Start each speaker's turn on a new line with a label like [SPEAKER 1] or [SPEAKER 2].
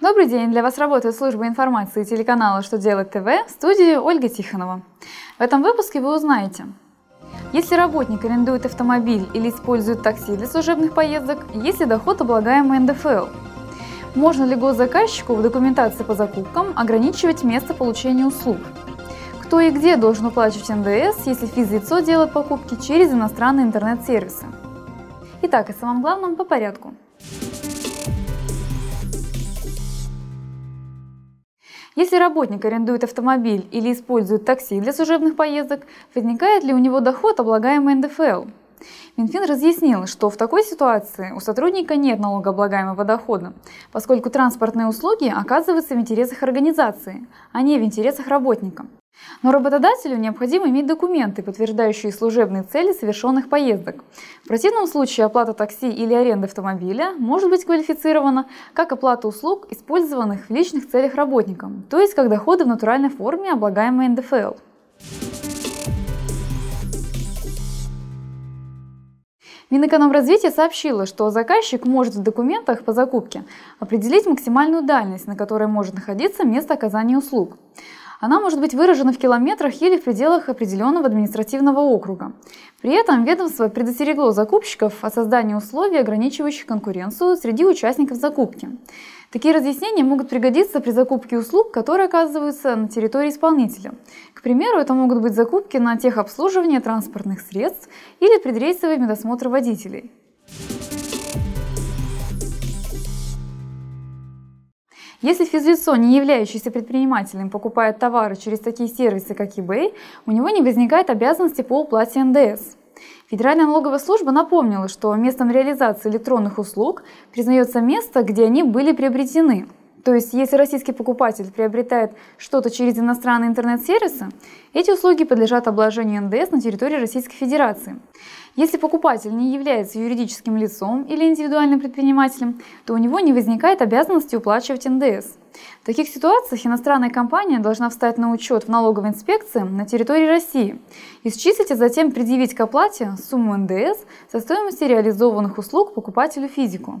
[SPEAKER 1] Добрый день! Для вас работает служба информации телеканала «Что делать ТВ» в студии Ольга Тихонова. В этом выпуске вы узнаете, если работник арендует автомобиль или использует такси для служебных поездок, есть ли доход, облагаемый НДФЛ? Можно ли госзаказчику в документации по закупкам ограничивать место получения услуг? Кто и где должен уплачивать НДС, если физлицо делает покупки через иностранные интернет-сервисы? Итак, о самом главном по порядку. Если работник арендует автомобиль или использует такси для служебных поездок, возникает ли у него доход, облагаемый НДФЛ? Минфин разъяснил, что в такой ситуации у сотрудника нет налогооблагаемого дохода, поскольку транспортные услуги оказываются в интересах организации, а не в интересах работника. Но работодателю необходимо иметь документы, подтверждающие служебные цели совершенных поездок. В противном случае оплата такси или аренда автомобиля может быть квалифицирована как оплата услуг, использованных в личных целях работником, то есть как доходы в натуральной форме, облагаемые НДФЛ. Минэкономразвитие сообщило, что заказчик может в документах по закупке определить максимальную дальность, на которой может находиться место оказания услуг. Она может быть выражена в километрах или в пределах определенного административного округа. При этом ведомство предостерегло закупщиков о создании условий, ограничивающих конкуренцию среди участников закупки. Такие разъяснения могут пригодиться при закупке услуг, которые оказываются на территории исполнителя. К примеру, это могут быть закупки на техобслуживание транспортных средств или предрейсовый медосмотр водителей. Если физлицо, не являющееся предпринимателем, покупает товары через такие сервисы, как eBay, у него не возникает обязанности по уплате НДС. Федеральная налоговая служба напомнила, что местом реализации электронных услуг признается место, где они были приобретены. То есть, если российский покупатель приобретает что-то через иностранные интернет-сервисы, эти услуги подлежат обложению НДС на территории Российской Федерации. Если покупатель не является юридическим лицом или индивидуальным предпринимателем, то у него не возникает обязанности уплачивать НДС. В таких ситуациях иностранная компания должна встать на учет в налоговой инспекции на территории России, исчислить и затем предъявить к оплате сумму НДС со стоимости реализованных услуг покупателю физику.